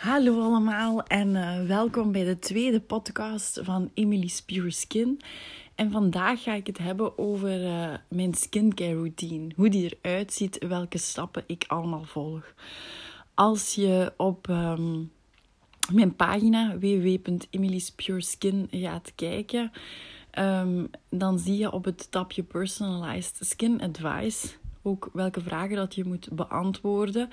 Hallo allemaal en uh, welkom bij de tweede podcast van Emily's Pure Skin. En vandaag ga ik het hebben over uh, mijn skincare routine. Hoe die eruit ziet, welke stappen ik allemaal volg. Als je op um, mijn pagina www.emily'spureskin gaat kijken, um, dan zie je op het tabje Personalized Skin Advice ook welke vragen dat je moet beantwoorden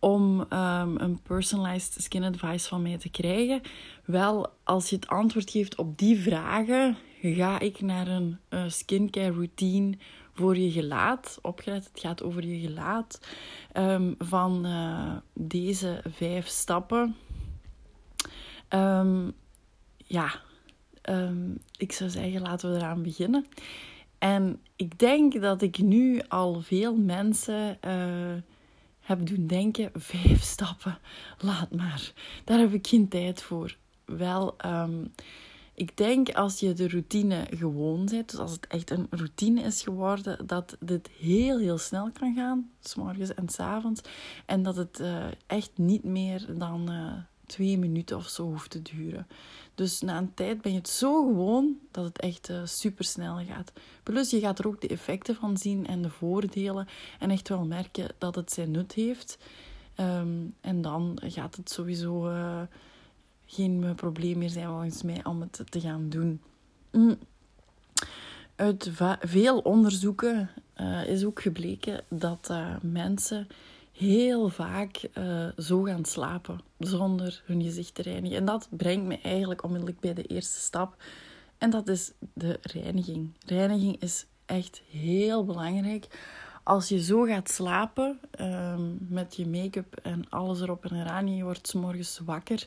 om um, een personalized skin advice van mij te krijgen? Wel, als je het antwoord geeft op die vragen, ga ik naar een uh, skincare routine voor je gelaat. Opgelet, het gaat over je gelaat. Um, van uh, deze vijf stappen. Um, ja, ik zou zeggen, laten we eraan beginnen. En ik denk dat ik nu al veel mensen uh, heb doen denken: vijf stappen, laat maar. Daar heb ik geen tijd voor. Wel, um, ik denk als je de routine gewoon bent, dus als het echt een routine is geworden, dat dit heel, heel snel kan gaan, s morgens en s avonds. En dat het uh, echt niet meer dan uh, twee minuten of zo hoeft te duren. Dus na een tijd ben je het zo gewoon dat het echt uh, super snel gaat. Plus je gaat er ook de effecten van zien en de voordelen. En echt wel merken dat het zijn nut heeft. Um, en dan gaat het sowieso uh, geen probleem meer zijn volgens mij om het te gaan doen. Mm. Uit veel onderzoeken uh, is ook gebleken dat mensen heel vaak uh, zo gaan slapen zonder hun gezicht te reinigen. En dat brengt me eigenlijk onmiddellijk bij de eerste stap. En dat is de reiniging. Reiniging is echt heel belangrijk. Als je zo gaat slapen um, met je make-up en alles erop en eraan, je wordt s morgens wakker,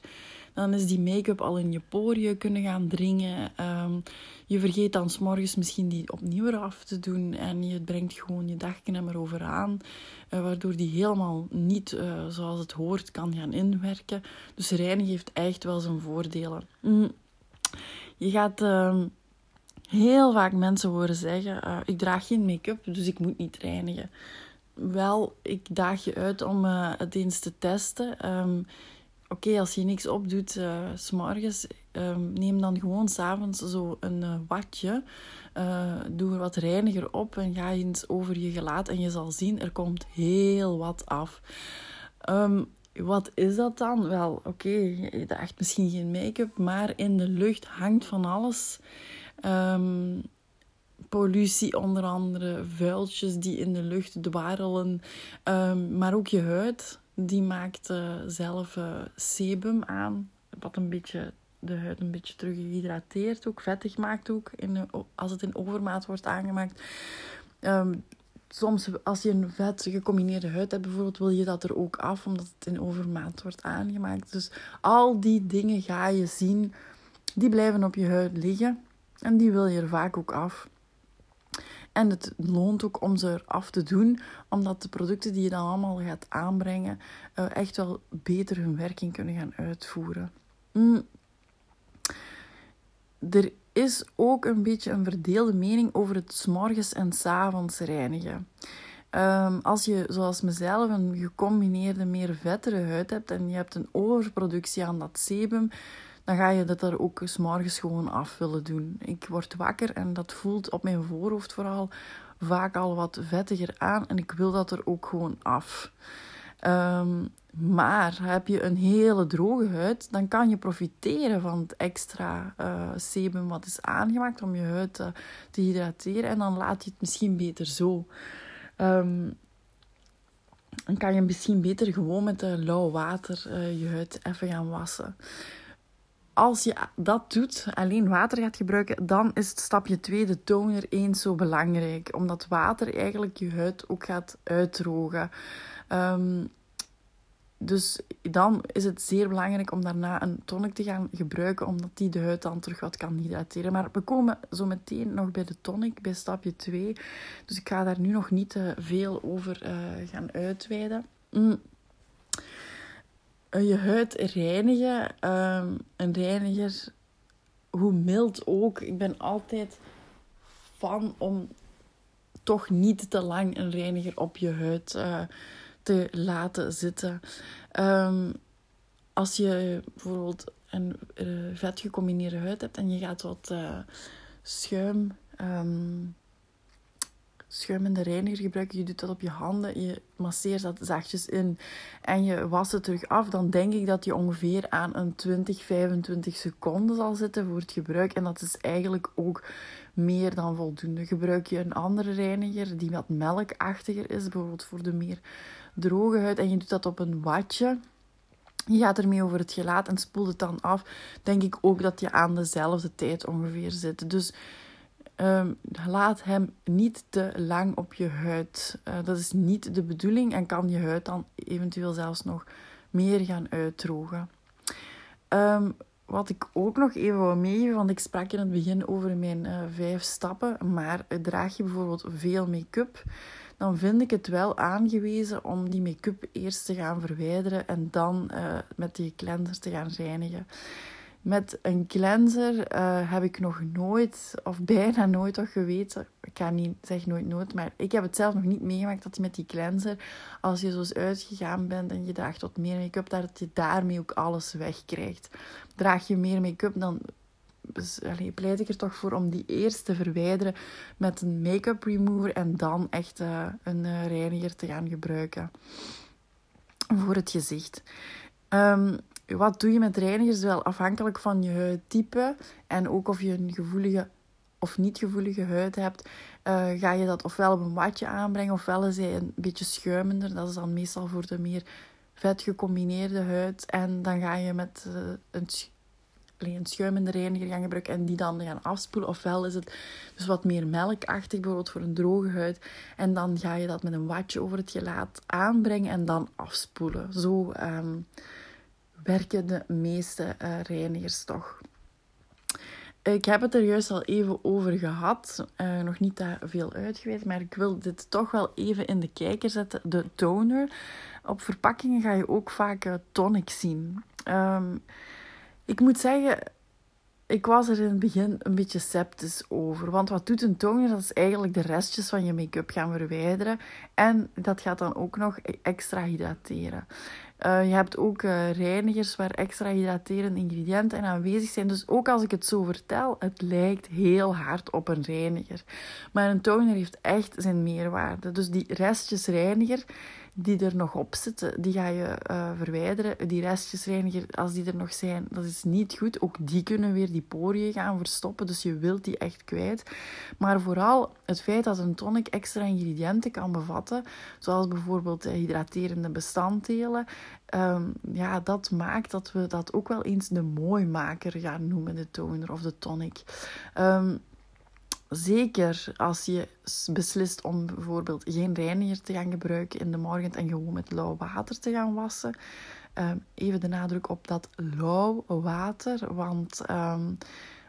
dan is die make-up al in je poriën kunnen gaan dringen. Um, je vergeet dan s morgens misschien die opnieuw eraf te doen en je brengt gewoon je dagknemmer over aan, uh, waardoor die helemaal niet uh, zoals het hoort kan gaan inwerken. Dus reinigen heeft echt wel zijn voordelen. Mm. Je gaat. Uh, heel vaak mensen horen zeggen: uh, Ik draag geen make-up, dus ik moet niet reinigen. Wel, ik daag je uit om het eens te testen. Um, Oké, als je niks opdoet uh, s'morgens, um, neem dan gewoon s'avonds zo een watje. doe er wat reiniger op en ga eens over je gelaat. En je zal zien, er komt heel wat af. Um, wat is dat dan? Wel, oké, okay, je draagt misschien geen make-up, maar in de lucht hangt van alles. Um, pollutie onder andere, vuiltjes die in de lucht dwarrelen, maar ook je huid. Die maakt uh, zelf uh, sebum aan, wat een beetje de huid een beetje terug gehydrateerd, ook vettig maakt ook, als het in overmaat wordt aangemaakt. Um, soms als je een vet gecombineerde huid hebt bijvoorbeeld, wil je dat er ook af, omdat het in overmaat wordt aangemaakt. Dus al die dingen ga je zien, die blijven op je huid liggen. En die wil je er vaak ook af. En het loont ook om ze eraf te doen, omdat de producten die je dan allemaal gaat aanbrengen, uh, echt wel beter hun werking kunnen gaan uitvoeren. Mm. Er is ook een beetje een verdeelde mening over het s'morgens en s'avonds reinigen. Um, als je, zoals mezelf, een gecombineerde, meer vettere huid hebt en je hebt een overproductie aan dat sebum, dan ga je dat er ook s morgens gewoon af willen doen. Ik word wakker en dat voelt op mijn voorhoofd vooral vaak al wat vettiger aan en ik wil dat er ook gewoon af. Um, maar heb je een hele droge huid, dan kan je profiteren van het extra uh, sebum wat is aangemaakt om je huid te, te, hydrateren. En dan laat je het misschien beter zo. Um, dan kan je misschien beter gewoon met uh, lauw water je huid even gaan wassen als je dat doet, alleen water gaat gebruiken, dan is het stapje 2, de toner, eens zo belangrijk. Omdat water eigenlijk je huid ook gaat uitdrogen. Um, dus dan is het zeer belangrijk om daarna een tonic te gaan gebruiken, omdat die de huid dan terug wat kan hydrateren. Maar we komen zo meteen nog bij de tonic, bij stapje 2. Dus ik ga daar nu nog niet te veel over uh, gaan uitweiden. Mm. Eh, je huid reinigen. Een reiniger, hoe mild ook. Ik ben altijd van om toch niet te lang een reiniger op je huid uh, te laten zitten. Um, als je bijvoorbeeld een uh, vet gecombineerde huid hebt en je gaat wat schuim, um, schuimende reiniger gebruiken, je doet dat op je handen, je masseert dat zachtjes in en je wast het terug af, dan denk ik dat je ongeveer aan een 20, 25 seconden zal zitten voor het gebruik. En dat is eigenlijk ook meer dan voldoende. Gebruik je een andere reiniger die wat melkachtiger is, bijvoorbeeld voor de meer droge huid, en je doet dat op een watje je gaat ermee over het gelaat en spoelt het dan af. Denk ik ook dat je aan dezelfde tijd ongeveer zit. Dus um, laat hem niet te lang op je huid. Uh, dat is niet de bedoeling en kan je huid dan eventueel zelfs nog meer gaan uitdrogen. Um, wat ik ook nog even wil meegeven, want ik sprak in het begin over mijn uh, vijf stappen, maar draag je bijvoorbeeld veel make-up, dan vind ik het wel aangewezen om die make-up eerst te gaan verwijderen en dan uh, met die cleanser te gaan reinigen. Met een cleanser uh, heb ik nog nooit, of bijna nooit toch geweten, ik ga niet zeg nooit nooit, maar ik heb het zelf nog niet meegemaakt dat je met die cleanser, als je zo uitgegaan bent en je draagt wat meer make-up, dat je daarmee ook alles wegkrijgt. Draag je meer make-up, dan dus, pleit ik er toch voor om die eerst te verwijderen met een make-up remover en dan echt uh, een uh, reiniger te gaan gebruiken voor het gezicht. Um, wat doe je met reinigers? Wel afhankelijk van je huidtype en ook of je een gevoelige of niet gevoelige huid hebt, uh, ga je dat ofwel op een watje aanbrengen, ofwel is hij een beetje schuimender. Dat is dan meestal voor de meer vet gecombineerde huid. En dan ga je met uh, een, een schuimende reiniger gaan gebruiken en die dan gaan afspoelen. Ofwel is het dus wat meer melkachtig, bijvoorbeeld voor een droge huid. En dan ga je dat met een watje over het gelaat aanbrengen en dan afspoelen. Zo um, werken de meeste uh, reinigers toch. Ik heb het er juist al even over gehad, uh, nog niet daar veel uitgeweid, maar ik wil dit toch wel even in de kijker zetten. De toner. Op verpakkingen ga je ook vaak uh, tonic zien. Um, ik moet zeggen, ik was er in het begin een beetje sceptisch over. Want wat doet een toner? Dat is eigenlijk de restjes van je make-up gaan verwijderen. En dat gaat dan ook nog extra hydrateren. Uh, je hebt ook uh, reinigers waar extra hydraterende ingrediënten in aanwezig zijn. Dus ook als ik het zo vertel, het lijkt heel hard op een reiniger. Maar een toner heeft echt zijn meerwaarde. Dus die restjes reiniger die er nog op zitten, die ga je uh, verwijderen. Die restjesreiniger, als die er nog zijn, dat is niet goed. Ook die kunnen weer die poriën gaan verstoppen, dus je wilt die echt kwijt. Maar vooral het feit dat een tonic extra ingrediënten kan bevatten, zoals bijvoorbeeld hydraterende bestanddelen, um, ja, dat maakt dat we dat ook wel eens de mooimaker gaan noemen, de toner of de tonic. Um, Zeker als je beslist om bijvoorbeeld geen reiniger te gaan gebruiken in de morgen en gewoon met lauw water te gaan wassen. Ehm, even de nadruk op dat lauw water, want ehm,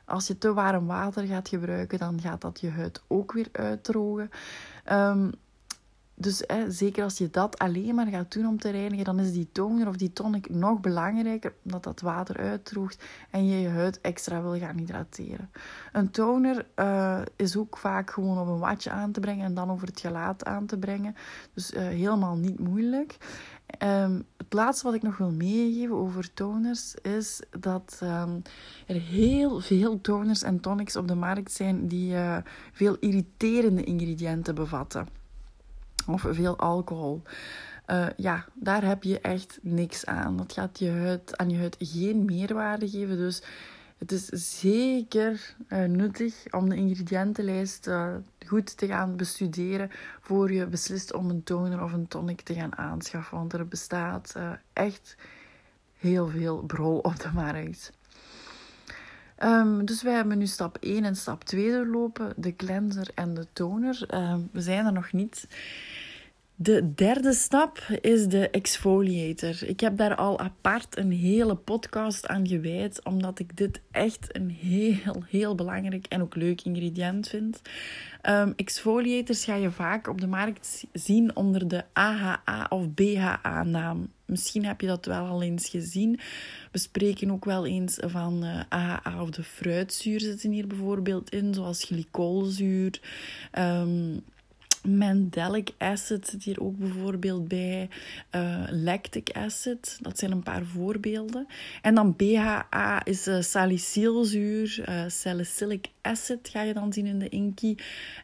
als je te warm water gaat gebruiken, dan gaat dat je huid ook weer uitdrogen. Um, dus hè, zeker als je dat alleen maar gaat doen om te reinigen, dan is die toner of die tonic nog belangrijker, omdat dat water uitdroogt en je je huid extra wil gaan hydrateren. Een toner uh, is ook vaak gewoon op een watje aan te brengen en dan over het gelaat aan te brengen. Dus uh, helemaal niet moeilijk. Um, het laatste wat ik nog wil meegeven over toners is dat um, er heel veel toners en tonics op de markt zijn die uh, veel irriterende ingrediënten bevatten of veel alcohol. Uh, ja, daar heb je echt niks aan. Dat gaat je huid, aan je huid geen meerwaarde geven. Dus het is zeker uh, nuttig om de ingrediëntenlijst uh, goed te gaan bestuderen voor je beslist om een toner of een tonic te gaan aanschaffen. Want er bestaat echt heel veel brol op de markt. Um, dus wij hebben nu stap 1 en stap 2 doorlopen, de cleanser en de toner. Um, we zijn er nog niet. De derde stap is de exfoliator. Ik heb daar al apart een hele podcast aan gewijd, omdat ik dit echt een heel, heel belangrijk en ook leuk ingrediënt vind. Um, exfoliators ga je vaak op de markt zien onder de AHA of BHA-naam. Misschien heb je dat wel al eens gezien. We spreken ook wel eens van uh, eh, AHA of de fruitzuur zitten hier bijvoorbeeld in, zoals glycolzuur. Um, Mandelic acid zit hier ook bijvoorbeeld bij. Uh, lactic acid, dat zijn een paar voorbeelden. En dan BHA is uh, salicylzuur, uh, salicylic acid ga je dan zien in de inky.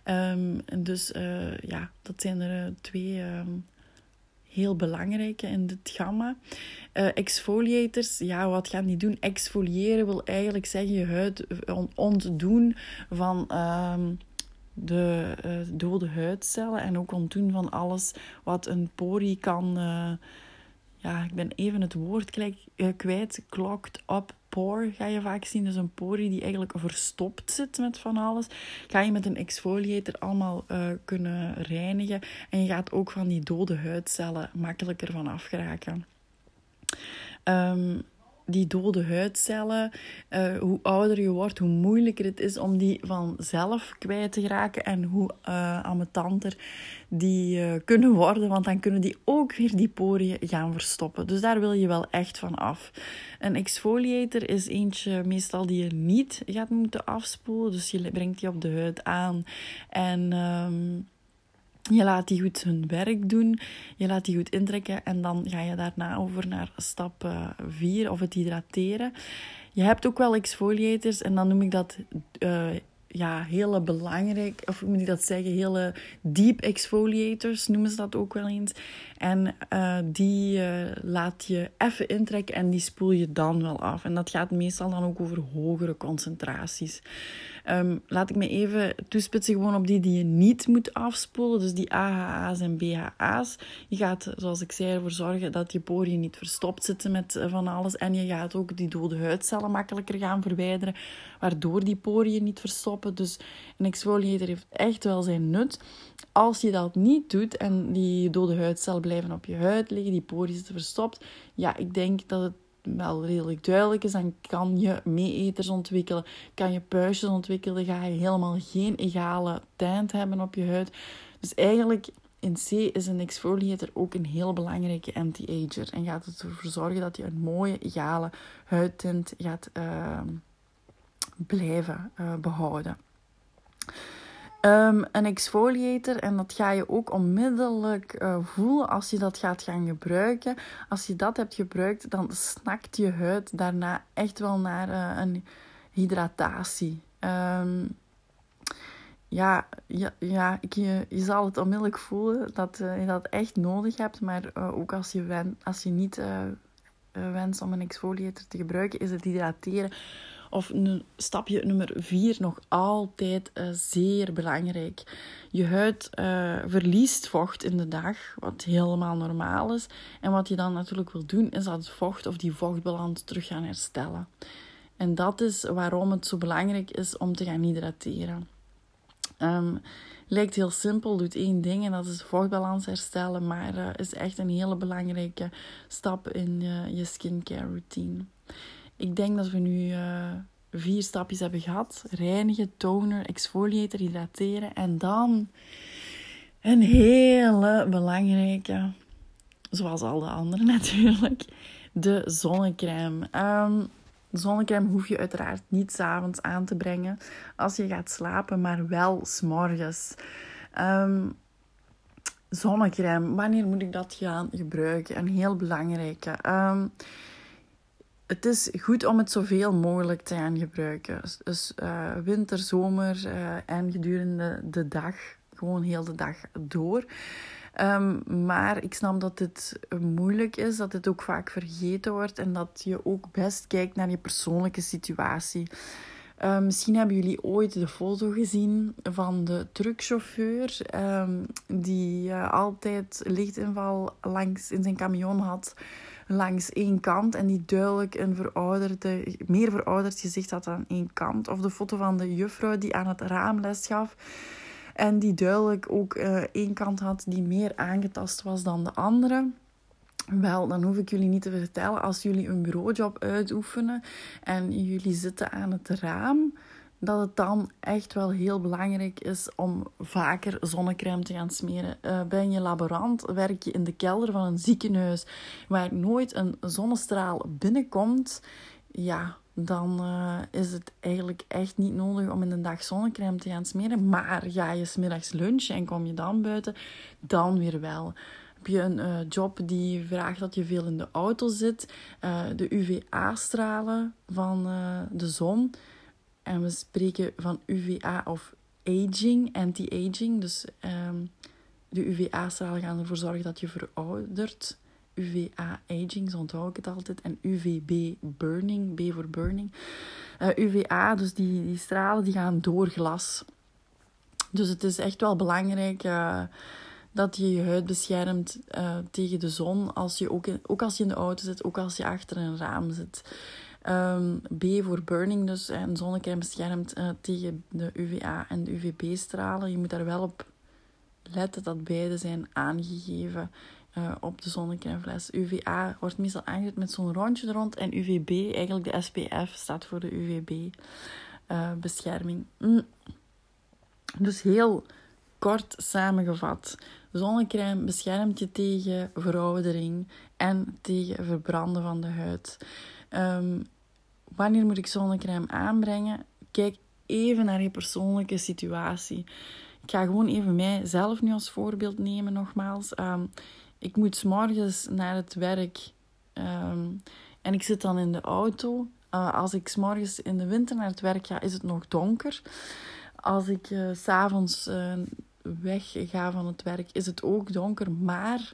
Um, dus ja, dat zijn er twee um, heel belangrijke in dit gamma. exfoliators, ja, wat gaan die doen? Exfoliëren wil eigenlijk zeggen je huid ontdoen van... Um, de uh, dode huidcellen en ook ontdoen van alles wat een porie kan. Ja, ik ben even het woord uh, kwijt. Clogged up pore ga je vaak zien. Dus een porie die eigenlijk verstopt zit met van alles. Ga je met een exfoliator allemaal kunnen reinigen. En je gaat ook van die dode huidcellen makkelijker van afgeraken. Um, die dode huidcellen, uh, hoe ouder je wordt, hoe moeilijker het is om die vanzelf kwijt te geraken en hoe uh, die uh, kunnen worden, want dan kunnen die ook weer die poriën gaan verstoppen. Dus daar wil je wel echt van af. Een exfoliator is eentje meestal die je niet gaat moeten afspoelen, dus je brengt die op de huid aan en... Um, je laat die goed hun werk doen. Je laat die goed intrekken. En dan ga je daarna over naar stap 4 eh, of het hydrateren. Je hebt ook wel exfoliators. En dan noem ik dat uh, ja, hele belangrijk, of hoe moet ik dat zeggen, hele deep exfoliators noemen ze dat ook wel eens. En uh, die uh, laat je even intrekken en die spoel je dan wel af. En dat gaat meestal dan ook over hogere concentraties. Um, laat ik me even toespitsen gewoon op die die je niet moet afspoelen. Dus die AHA's en BHA's. Je gaat, zoals ik zei, ervoor zorgen dat je poriën niet verstopt zitten met eh, van alles. En je gaat ook die dode huidcellen makkelijker gaan verwijderen. Waardoor die poriën niet verstoppen. Dus een exfoliator heeft echt wel zijn nut. Als je dat niet doet en die dode huidcellen op je huid liggen, die poriën zitten verstopt. Ja, ik denk dat het wel redelijk duidelijk is, dan kan je meeeters ontwikkelen, kan je puistjes ontwikkelen, ga je helemaal geen egale tint hebben op je huid. Dus eigenlijk in C is een exfoliator ook een heel belangrijke anti-ager en gaat het ervoor zorgen dat je een mooie egale huidtint gaat uh, blijven uh, behouden. Um, een exfoliator, en dat ga je ook onmiddellijk uh, voelen als je dat gaat gaan gebruiken. Als je dat hebt gebruikt, dan snakt je huid daarna echt wel naar uh, een hydratatie. Um, ja, ja, ja ik, je, je zal het onmiddellijk voelen dat je dat echt nodig hebt. Maar ook als je, wen, als je niet wenst om een exfoliator te gebruiken, is het hydrateren of stapje nummer vier nog altijd uh, zeer belangrijk. Je huid uh, verliest vocht in de dag, wat helemaal normaal is. En wat je dan natuurlijk wil doen, is dat vocht of die vochtbalans terug gaan herstellen. En dat is waarom het zo belangrijk is om te gaan hydrateren. Um, lijkt heel simpel, doet één ding en dat is vochtbalans herstellen, maar uh, is echt een hele belangrijke stap in je skincare routine. Ik denk dat we nu uh, vier stapjes hebben gehad. Reinigen, toner, exfoliator, hydrateren. En dan een hele belangrijke, zoals al de andere natuurlijk, de zonnecrème. Um, zonnecrème hoef je uiteraard niet s'avonds aan te brengen als je gaat slapen, maar wel s'morgens. Um, zonnecrème, wanneer moet ik dat gaan gebruiken? Een heel belangrijke. Um, het is goed om het zoveel mogelijk te gaan gebruiken. Dus uh, winter, zomer uh, en gedurende de dag, gewoon heel de dag door. Um, maar ik snap dat dit moeilijk is, dat dit ook vaak vergeten wordt en dat je ook best kijkt naar je persoonlijke situatie. Uh, misschien hebben jullie ooit de foto gezien van de truckchauffeur um, die uh, altijd lichtinval langs in zijn camion had langs één kant en die duidelijk een verouderde, meer verouderd gezicht had aan één kant. Of de foto van de juffrouw die aan het raam les gaf en die duidelijk ook uh, één kant had die meer aangetast was dan de andere. Wel, dan hoef ik jullie niet te vertellen als jullie een bureaujob uitoefenen en jullie zitten aan het raam dat het dan echt wel heel belangrijk is om vaker zonnecrème te gaan smeren. Uh, ben je laborant, werk je in de kelder van een ziekenhuis waar nooit een zonnestraal binnenkomt, ja, dan uh, is het eigenlijk echt niet nodig om in de dag zonnecrème te gaan smeren. Maar ga je smiddags lunchen en kom je dan buiten, dan weer wel. Heb je een uh, job die vraagt dat je veel in de auto zit, de UVA-stralen van de zon. En we spreken van UVA of aging, anti-aging. Dus um, de UVA-stralen gaan ervoor zorgen dat je veroudert. UVA-aging, zo onthoud ik het altijd. En UVB-burning, B voor burning. Uh, eh, UVA, dus die, die stralen, die gaan door glas. Dus het is echt wel belangrijk uh, dat je je huid beschermt uh, tegen de zon. Als je ook, ook als je in de auto zit, ook als je achter een raam zit. Um, B voor burning, dus een zonnecrème beschermt tegen de UVA en de UVB-stralen. Je moet daar wel op letten dat beide zijn aangegeven uh, op de zonnecrèmefles. UVA wordt meestal aangezet met zo'n rondje er rond. En UVB, eigenlijk de SPF, staat voor de UVB-bescherming. Eh, mm. Dus heel kort samengevat. Zonnecrème beschermt je tegen veroudering en tegen verbranden van de huid. Um, wanneer moet ik zonnecrème aanbrengen? Kijk even naar je persoonlijke situatie. Ik ga gewoon even mijzelf nu als voorbeeld nemen, nogmaals. Um, ik moet s morgens naar het werk ehm, en ik zit dan in de auto. Uh, als ik s morgens in de winter naar het werk ga, is het nog donker. Als ik uh, s'avonds uh, weg ga van het werk, is het ook donker. Maar,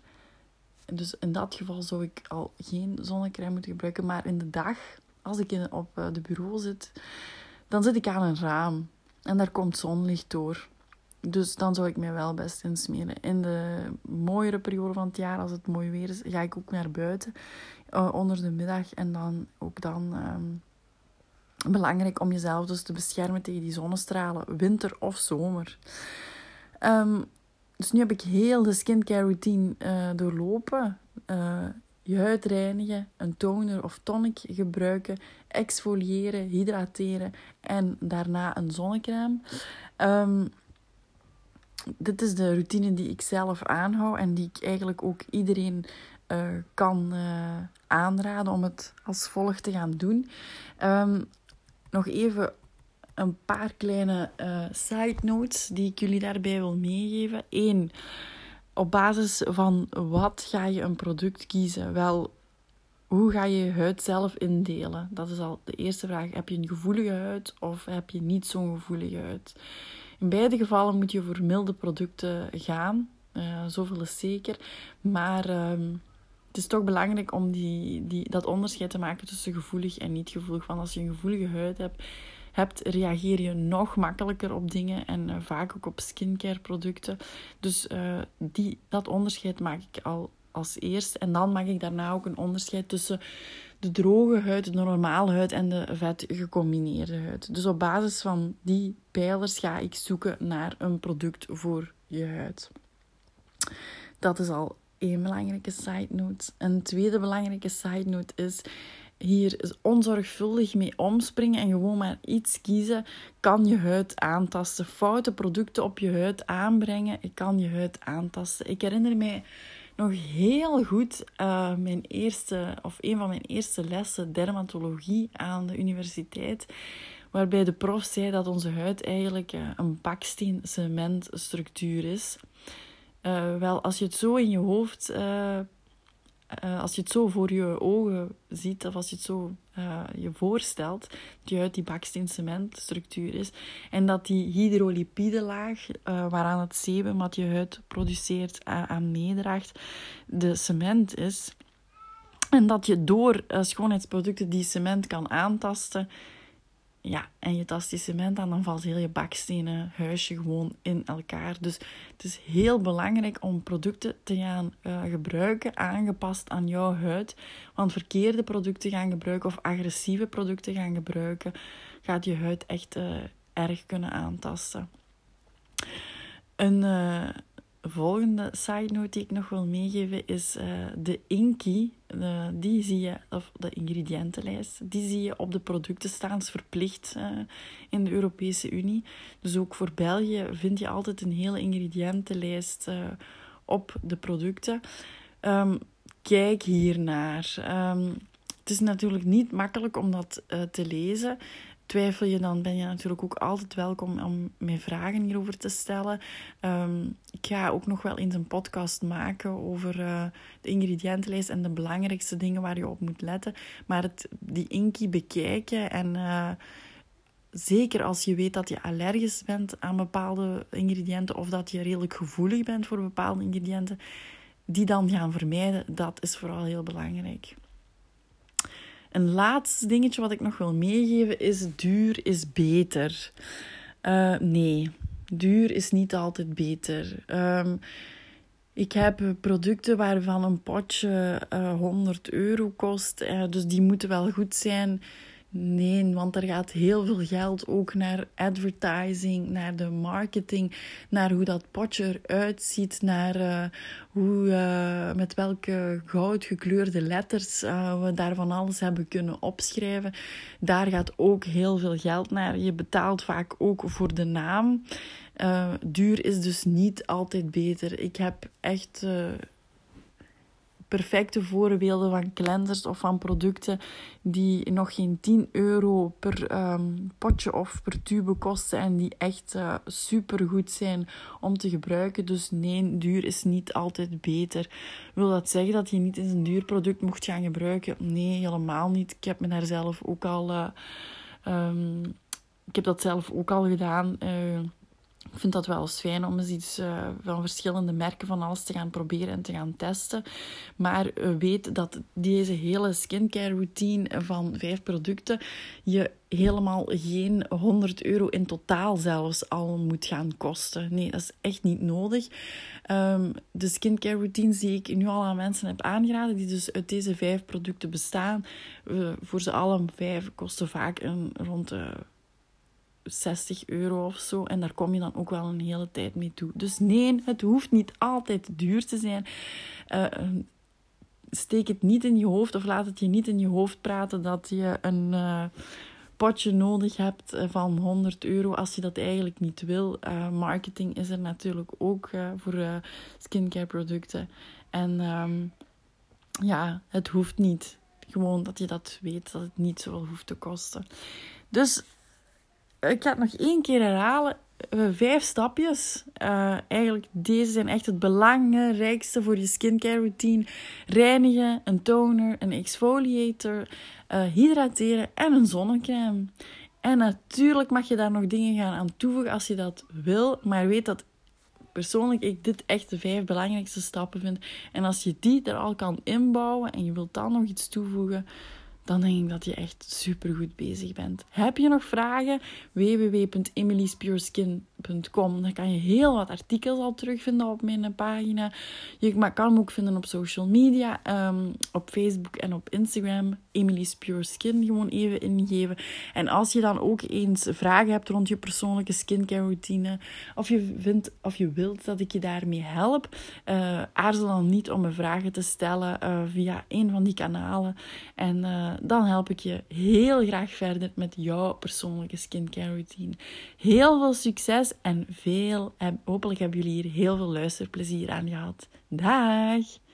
dus in dat geval zou ik al geen zonnecrème moeten gebruiken. Maar in de dag, als ik in, op de bureau zit, dan zit ik aan een raam. En daar komt zonlicht door. Dus dan zou ik mij wel best insmeren. In de mooiere periode van het jaar, als het mooi weer is, ga ik ook naar buiten uh, onder de middag. En dan ook dan um, belangrijk om jezelf dus te beschermen tegen die zonnestralen, winter of zomer. Um, dus nu heb ik heel de skincare routine uh, doorlopen. Uh, je huid reinigen, een toner of tonic gebruiken, exfoliëren, hydrateren en daarna een zonnecrème. Um, dit is de routine die ik zelf aanhoud en die ik eigenlijk ook iedereen uh, kan aanraden om het als volgt te gaan doen. Um, nog even een paar kleine uh, side notes die ik jullie daarbij wil meegeven. Eén, op basis van wat ga je een product kiezen? Wel, hoe ga je je huid zelf indelen? Dat is al de eerste vraag. Heb je een gevoelige huid of heb je niet zo'n gevoelige huid? In beide gevallen moet je voor milde producten gaan. Uh, zoveel is zeker. Maar uh, het is toch belangrijk om die, die, dat onderscheid te maken tussen gevoelig en niet gevoelig. Want als je een gevoelige huid hebt, hebt reageer je nog makkelijker op dingen en uh, vaak ook op skincare producten. Dus uh, die, dat onderscheid maak ik al als eerste. En dan maak ik daarna ook een onderscheid tussen de droge huid, de normale huid en de vet gecombineerde huid. Dus op basis van die pijlers ga ik zoeken naar een product voor je huid. Dat is al één belangrijke side note. Een tweede belangrijke side note is hier onzorgvuldig mee omspringen en gewoon maar iets kiezen, kan je huid aantasten. Foute producten op je huid aanbrengen, kan je huid aantasten. Ik herinner mij nog heel goed uh, mijn eerste, of een van mijn eerste lessen dermatologie aan de universiteit. Waarbij de prof zei dat onze huid eigenlijk uh, een baksteen-cementstructuur is. Uh, wel, als je het zo in je hoofd uh, als je het zo voor je ogen ziet, of als je het zo uh, je voorstelt, dat je huid die baksteen-cementstructuur is, en dat die hydrolipidelaag, uh, waaraan het sebum wat je huid produceert aan meedraagt, de cement is, en dat je door schoonheidsproducten die cement kan aantasten, ja, en je tast die cement aan, dan valt heel je bakstenen huisje gewoon in elkaar. Dus het is heel belangrijk om producten te gaan uh, gebruiken, aangepast aan jouw huid. Want verkeerde producten gaan gebruiken of agressieve producten gaan gebruiken, gaat je huid echt uh, erg kunnen aantasten. Een, uh, volgende side note die ik nog wil meegeven is uh, de Inky. Uh, die zie je, of de ingrediëntenlijst, die zie je op de producten staan. is verplicht uh, in de Europese Unie. Dus ook voor België vind je altijd een hele ingrediëntenlijst op de producten. Um, kijk hiernaar. Um, Het is natuurlijk niet makkelijk om dat te lezen. Twijfel je, dan ben je natuurlijk ook altijd welkom om mij vragen hierover te stellen. Um, ik ga ook nog wel eens een podcast maken over uh, de ingrediëntenlijst en de belangrijkste dingen waar je op moet letten. Maar het, die inkie bekijken en uh, zeker als je weet dat je allergisch bent aan bepaalde ingrediënten of dat je redelijk gevoelig bent voor bepaalde ingrediënten, die dan gaan vermijden, dat is vooral heel belangrijk. Een laatste dingetje wat ik nog wil meegeven is: duur is beter. Uh, nee, duur is niet altijd beter. Um, ik heb producten waarvan een potje uh, 100 euro kost, uh, dus die moeten wel goed zijn. Nee, want er gaat heel veel geld ook naar advertising, naar de marketing, naar hoe dat potje eruit ziet, naar uh, hoe, uh, met welke goud gekleurde letters uh, we daarvan alles hebben kunnen opschrijven. Daar gaat ook heel veel geld naar. Je betaalt vaak ook voor de naam. duur is dus niet altijd beter. Ik heb echt perfecte voorbeelden van cleansers of van producten die nog geen 10 euro per um, potje of per tube kosten en die echt eh, super goed zijn om te gebruiken. Dus nee, duur is niet altijd beter. Wil dat zeggen dat je niet eens een duur product mocht gaan gebruiken? Nee, helemaal niet. Ik heb me daar zelf ook al. Uh, um, ik heb dat zelf ook al gedaan. Uh, ik vind dat wel eens fijn om eens iets uh, van verschillende merken van alles te gaan proberen en te gaan testen. Maar weet dat deze hele skincare routine van vijf producten je helemaal geen 100 euro in totaal zelfs al moet gaan kosten. Nee, dat is echt niet nodig. Um, de skincare routines die ik nu al aan mensen heb aangeraden, die dus uit deze vijf producten bestaan, uh, voor ze alle vijf kosten vaak een rond de 60 euro of zo. En daar kom je dan ook wel een hele tijd mee toe. Dus nee, het hoeft niet altijd duur te zijn. Uh, steek het niet in je hoofd of laat het je niet in je hoofd praten dat je een uh, potje nodig hebt van 100 euro als je dat eigenlijk niet wil. Marketing is er natuurlijk ook voor skincare producten. En um, ja, het hoeft niet. Gewoon dat je dat weet, dat het niet zoveel hoeft te kosten. Dus ik ga het nog één keer herhalen. Vijf stapjes. Uh, eigenlijk, deze zijn echt het belangrijkste voor je skincare routine. Reinigen, een toner, een exfoliator, uh, hydrateren en een zonnecrème. En natuurlijk mag je daar nog dingen gaan aan toevoegen als je dat wil. Maar weet dat persoonlijk ik dit echt de vijf belangrijkste stappen vind. En als je die er al kan inbouwen en je wilt dan nog iets toevoegen dan denk ik dat je echt super goed bezig bent. Heb je nog vragen? www.emily'spureskin.com. Daar kan je heel wat artikels al terugvinden op mijn pagina. Je kan hem ook vinden op social media, um, op Facebook en op Instagram. Emily's Pure Skin gewoon even ingeven. En als je dan ook eens vragen hebt rond je persoonlijke skincare routine, of je vindt of je wilt dat ik je daarmee help, uh, aarzel dan niet om me vragen te stellen uh, via een van die kanalen. En uh, dan help ik je heel graag verder met jouw persoonlijke skincare routine. Heel veel succes en veel, hopelijk hebben jullie hier heel veel luisterplezier aan gehad. Dag!